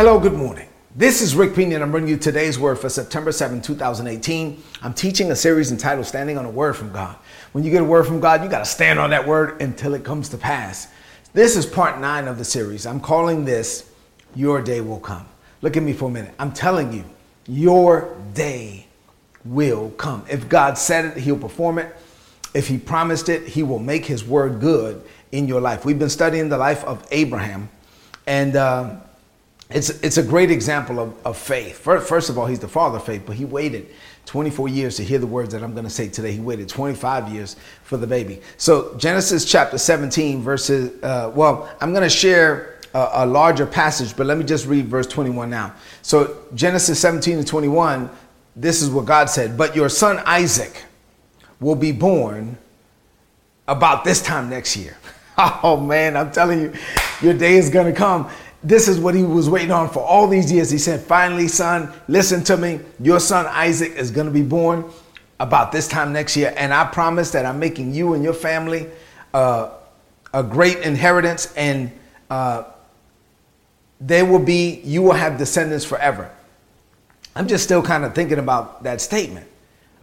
Hello, good morning. This is Rick Pina, and I'm bringing you today's word for September 7, 2018. I'm teaching a series entitled Standing on a Word from God. When you get a word from God, you got to stand on that word until it comes to pass. This is part nine of the series. I'm calling this Your Day Will Come. Look at me for a minute. I'm telling you, your day will come. If God said it, He'll perform it. If He promised it, He will make His word good in your life. We've been studying the life of Abraham, and uh, it's, it's a great example of, of faith. First, first of all, he's the father of faith, but he waited 24 years to hear the words that I'm going to say today. He waited 25 years for the baby. So, Genesis chapter 17, verses, uh, well, I'm going to share a, a, larger passage, but let me just read verse 21 now. So, Genesis 17 and 21, this is what God said But your son Isaac will be born about this time next year. Oh, man, I'm telling you, your day is going to come this is what he was waiting on for all these years. He said, Finally, son, listen to me. Your son Isaac is going to be born about this time next year. And I promise that I'm making you and your family uh, a great inheritance, and uh, there will be, you will have descendants forever. I'm just still kind of thinking about that statement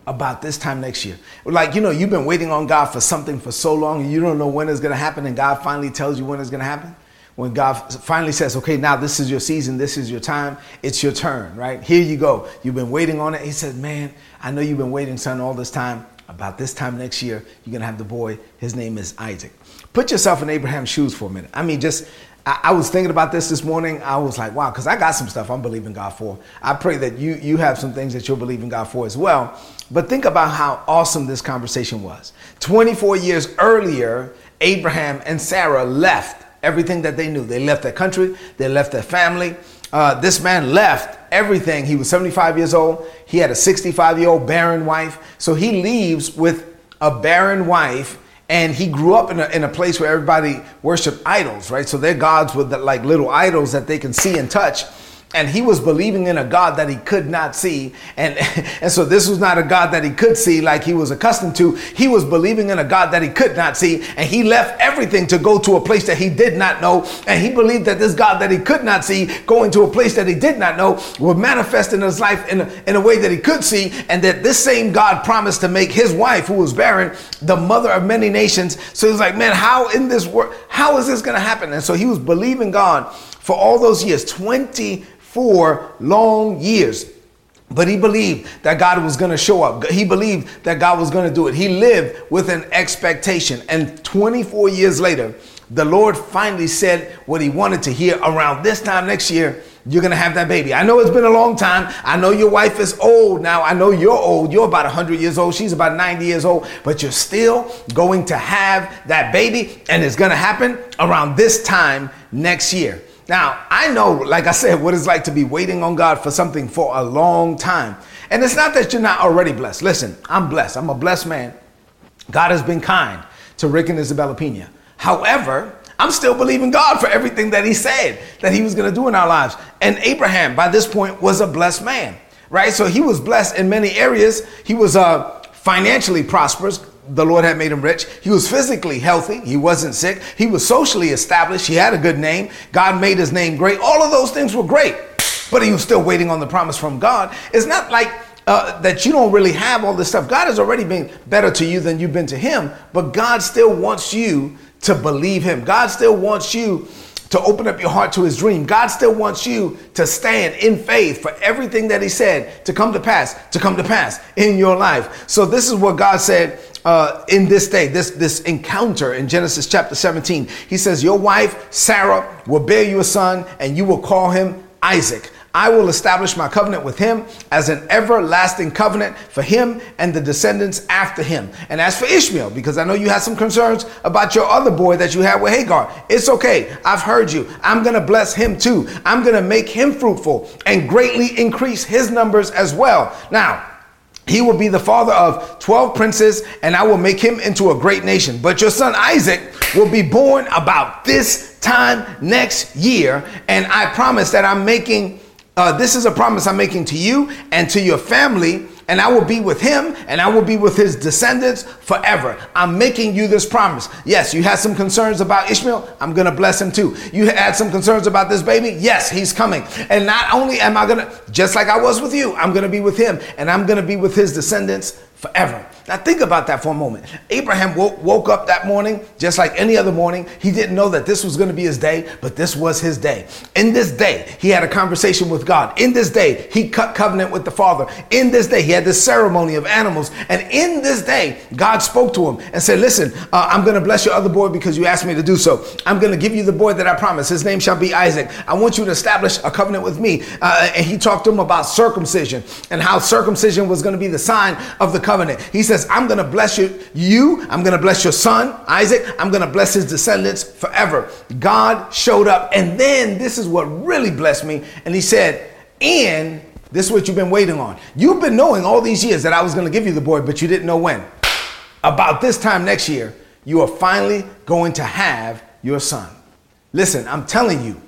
about this time next year. Like, you know, you've been waiting on God for something for so long, and you don't know when it's going to happen, and God finally tells you when it's going to happen when God finally says, okay, now this is your season, this is your time, it's your turn, right? Here you go. You've been waiting on it. He said, man, I know you've been waiting, son, all this time. About this time next year, you're going to have the boy. His name is Isaac. Put yourself in Abraham's shoes for a minute. I mean, just, I, I was thinking about this this morning. I was like, wow, because I got some stuff I'm believing God for. I pray that you, you have some things that you're believing God for as well. But think about how awesome this conversation was. 24 years earlier, Abraham and Sarah left everything that they knew. They left their country, they left their family. Uh, this man left everything. He was 75 years old. He had a 65 year old barren wife. So he leaves with a barren wife and he grew up in a, in a place where everybody worshiped idols, right? So their gods were the, like little idols that they can see and touch and he was believing in a God that he could not see. And, and so this was not a God that he could see like he was accustomed to. He was believing in a God that he could not see. And he left everything to go to a place that he did not know. And he believed that this God that he could not see, going to a place that he did not know, would manifest in his life in a, in a way that he could see. And that this same God promised to make his wife, who was barren, the mother of many nations. So he was like, man, how in this world, how is this going to happen? And so he was believing God for all those years, 20 for long years. But he believed that God was going to show up. He believed that God was going to do it. He lived with an expectation. And 24 years later, the Lord finally said what he wanted to hear around this time next year. You're to have that baby. I know it's been a long time. I know your wife is old now. I know you're old. You're about 100 years old. She's about 90 years old. But you're still going to have that baby. And it's to happen around this time next year. Now, I know, like I said, what it's like to be waiting on God for something for a long time. And it's not that you're not already blessed. Listen, I'm blessed. I'm a blessed man. God has been kind to Rick and Isabella Pina. However, I'm still believing God for everything that He said that He was going to do in our lives. And Abraham, by this point, was a blessed man, right? So he was blessed in many areas. He was uh, financially prosperous the Lord had made him rich. He was physically healthy. He wasn't sick. He was socially established. He had a good name. God made his name great. All of those things were great, but he was still waiting on the promise from God. It's not like uh, that you don't really have all this stuff. God has already been better to you than you've been to him, but God still wants you to believe him. God still wants you to open up your heart to his dream. God still wants you to stand in faith for everything that he said to come to pass, to come to pass in your life. So this is what God said uh, in this day, this, this encounter in Genesis chapter 17. He says, Your wife, Sarah, will bear you a son, and you will call him Isaac. I will establish my covenant with him as an everlasting covenant for him and the descendants after him. And as for Ishmael, because I know you had some concerns about your other boy that you had with Hagar, it's okay. I've heard you. I'm going to bless him too. I'm going to make him fruitful and greatly increase his numbers as well. Now, he will be the father of 12 princes, and I will make him into a great nation. But your son Isaac will be born about this time next year. And I promise that I'm making, uh, this is a promise I'm making to you and to your family and I will be with him, and I will be with his descendants forever. I'm making you this promise. Yes, you had some concerns about Ishmael. I'm going to bless him too. You had some concerns about this baby. Yes, he's coming. And not only am I going to, just like I was with you, I'm going to be with him, and I'm going to be with his descendants forever. Now, think about that for a moment. Abraham woke, woke, up that morning just like any other morning. He didn't know that this was going to be his day, but this was his day. In this day, he had a conversation with God. In this day, he cut covenant with the Father. In this day, he had this ceremony of animals. And in this day, God spoke to him and said, Listen, uh, I'm going to bless your other boy because you asked me to do so. I'm going to give you the boy that I promised. His name shall be Isaac. I want you to establish a covenant with me. Uh, and he talked to him about circumcision and how circumcision was going to be the sign of the covenant. He says, says, I'm going to bless you, you, I'm going to bless your son, Isaac, I'm going to bless his descendants forever. God showed up. And then this is what really blessed me. And he said, and this is what you've been waiting on. You've been knowing all these years that I was going to give you the boy, but you didn't know when. About this time next year, you are finally going to have your son. Listen, I'm telling you,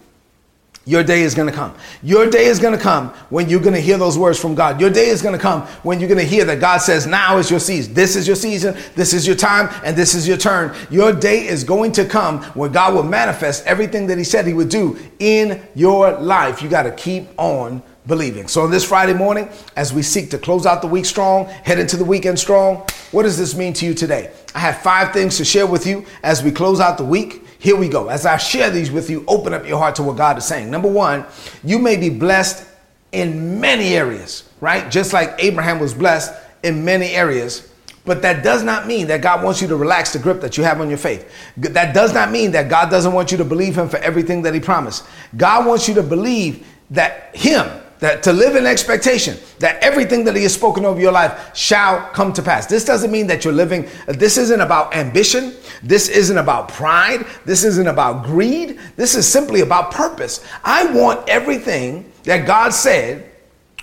your day is to come. Your day is to come when you're to hear those words from God. Your day is to come when you're to hear that God says, Now is your season. This is your season. This is your time. And this is your turn. Your day is going to come where God will manifest everything that He said He would do in your life. You got to keep on believing. So, on this Friday morning, as we seek to close out the week strong, head into the weekend strong, what does this mean to you today? I have five things to share with you as we close out the week. Here we go. As I share these with you, open up your heart to what God is saying. Number one, you may be blessed in many areas, right? Just like Abraham was blessed in many areas. But that does not mean that God wants you to relax the grip that you have on your faith. That does not mean that God doesn't want you to believe Him for everything that He promised. God wants you to believe that Him, that to live in expectation that everything that he has spoken over your life shall come to pass. This doesn't mean that you're living, this isn't about ambition. This isn't about pride. This isn't about greed. This is simply about purpose. I want everything that God said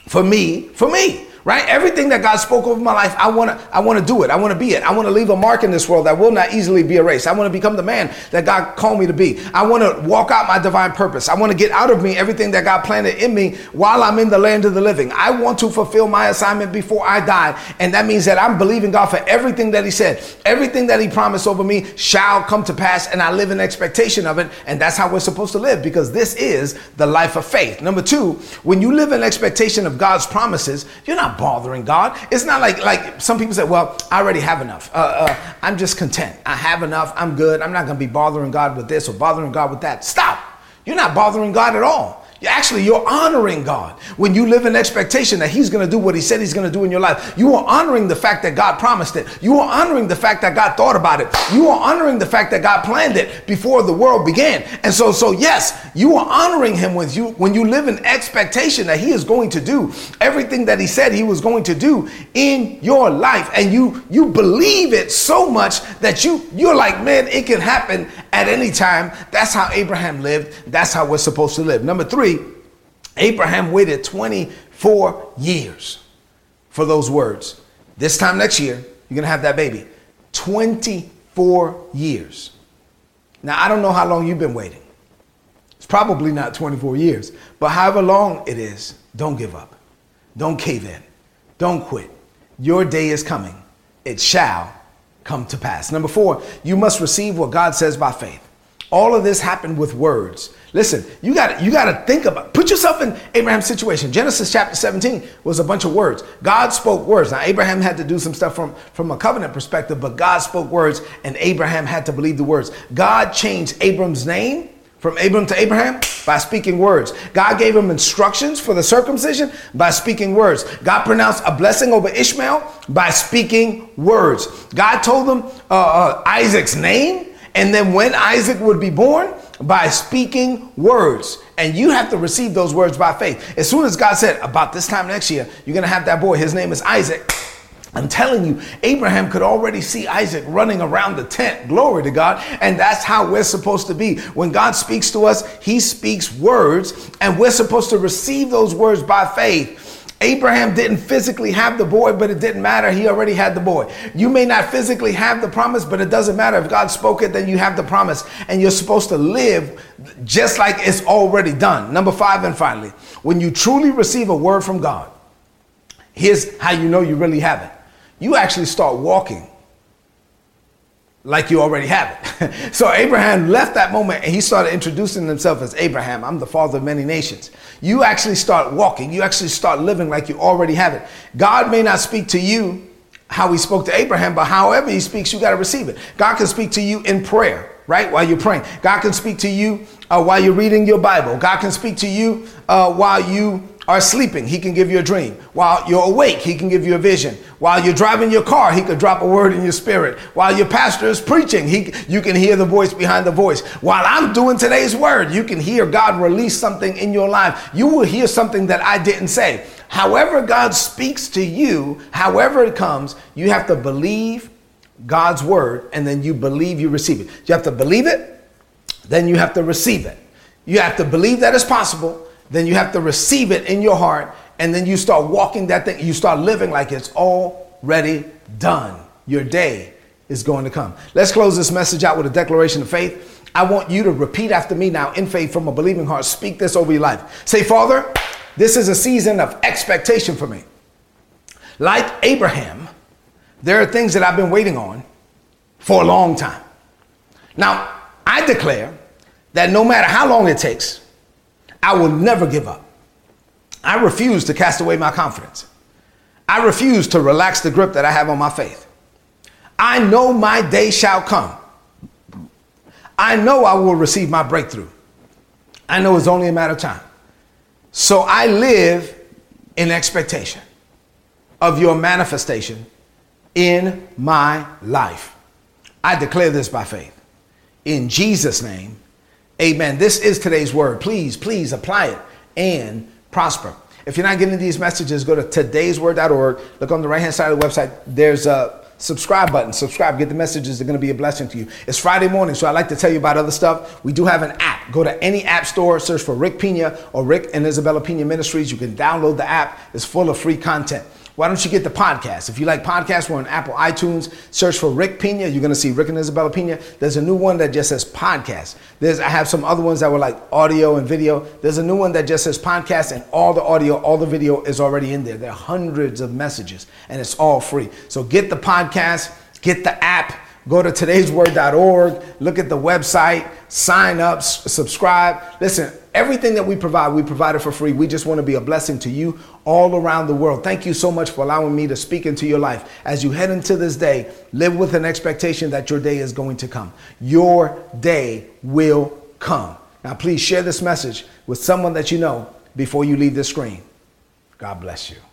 for me, for me right? Everything that God spoke over my life, I want to I want to do it. I want to be it. I want to leave a mark in this world that will not easily be erased. I want to become the man that God called me to be. I want to walk out my divine purpose. I want to get out of me everything that God planted in me while I'm in the land of the living. I want to fulfill my assignment before I die. And that means that I'm believing God for everything that he said. Everything that he promised over me shall come to pass and I live in expectation of it. And that's how we're supposed to live because this is the life of faith. Number 2, when you live in expectation of God's promises, you're not bothering God. It's not like like some people say, well, I already have enough. Uh, uh, I'm just content. I have enough. I'm good. I'm not going to be bothering God with this or bothering God with that. Stop. You're not bothering God at all. Actually, you're honoring God when you live in expectation that He's going to do what He said He's going to do in your life. You are honoring the fact that God promised it. You are honoring the fact that God thought about it. You are honoring the fact that God planned it before the world began. And so, so yes, you are honoring Him with you when you live in expectation that He is going to do everything that He said He was going to do in your life, and you you believe it so much that you you're like, man, it can happen at any time. That's how Abraham lived. That's how we're supposed to live. Number three, Abraham waited 24 years for those words. This time next year, you're going to have that baby. 24 years. Now, I don't know how long you've been waiting. It's probably not 24 years, but however long it is, don't give up. Don't cave in. Don't quit. Your day is coming. It shall come to pass. Number four, you must receive what God says by faith. All of this happened with words. Listen, you got you got to think about put yourself in Abraham's situation. Genesis chapter 17 was a bunch of words. God spoke words. Now Abraham had to do some stuff from from a covenant perspective, but God spoke words and Abraham had to believe the words. God changed Abram's name from Abram to Abraham by speaking words. God gave him instructions for the circumcision by speaking words. God pronounced a blessing over Ishmael by speaking words. God told him uh, uh, Isaac's name, and then when Isaac would be born, by speaking words. And you have to receive those words by faith. As soon as God said, about this time next year, you're going to have that boy, his name is Isaac I'm telling you, Abraham could already see Isaac running around the tent. Glory to God. And that's how we're supposed to be. When God speaks to us, he speaks words, and we're supposed to receive those words by faith. Abraham didn't physically have the boy, but it didn't matter. He already had the boy. You may not physically have the promise, but it doesn't matter. If God spoke it, then you have the promise. And you're supposed to live just like it's already done. Number five, and finally, when you truly receive a word from God, Here's how you know you really have it. You actually start walking like you already have it. so Abraham left that moment and he started introducing himself as Abraham. I'm the father of many nations. You actually start walking. You actually start living like you already have it. God may not speak to you how he spoke to Abraham, but however he speaks, you got to receive it. God can speak to you in prayer, right? While you're praying. God can speak to you uh, while you're reading your Bible. God can speak to you uh, while you are sleeping, he can give you a dream. While you're awake, he can give you a vision. While you're driving your car, he could drop a word in your spirit. While your pastor is preaching, he, you can hear the voice behind the voice. While I'm doing today's word, you can hear God release something in your life. You will hear something that I didn't say. However, God speaks to you, however it comes, you have to believe God's word and then you believe you receive it. You have to believe it, then you have to receive it. You have to believe that it's possible then you have to receive it in your heart and then you start walking that thing you start living like it's already done. Your day is going to come. Let's close this message out with a declaration of faith. I want you to repeat after me now in faith from a believing heart. Speak this over your life. Say father this is a season of expectation for me. Like abraham there are things that i've been waiting on for a long time. Now i declare that no matter how long it takes I will never give up. I refuse to cast away my confidence. I refuse to relax the grip that I have on my faith. I know my day shall come. I know I will receive my breakthrough. I know it's only a matter of time. So I live in expectation of your manifestation in my life. I declare this by faith. In Jesus' name, Amen. This is today's word. Please, please apply it and prosper. If you're not getting these messages, go to today'sword.org. Look on the right hand side of the website. There's a subscribe button. Subscribe. Get the messages. They're going to be a blessing to you. It's Friday morning, so I like to tell you about other stuff. We do have an app. Go to any app store, search for Rick Pina or Rick and Isabella Pina Ministries. You can download the app. It's full of free content why don't you get the podcast? If you like podcasts, we're on Apple iTunes. Search for Rick Pina. You're going to see Rick and Isabella Pina. There's a new one that just says podcast. There's I have some other ones that were like audio and video. There's a new one that just says podcast, and all the audio, all the video is already in there. There are hundreds of messages, and it's all free. So get the podcast, get the app Go to today'sword.org, look at the website, sign up, subscribe. Listen, everything that we provide, we provide it for free. We just want to be a blessing to you all around the world. Thank you so much for allowing me to speak into your life. As you head into this day, live with an expectation that your day is going to come. Your day will come. Now, please share this message with someone that you know before you leave this screen. God bless you.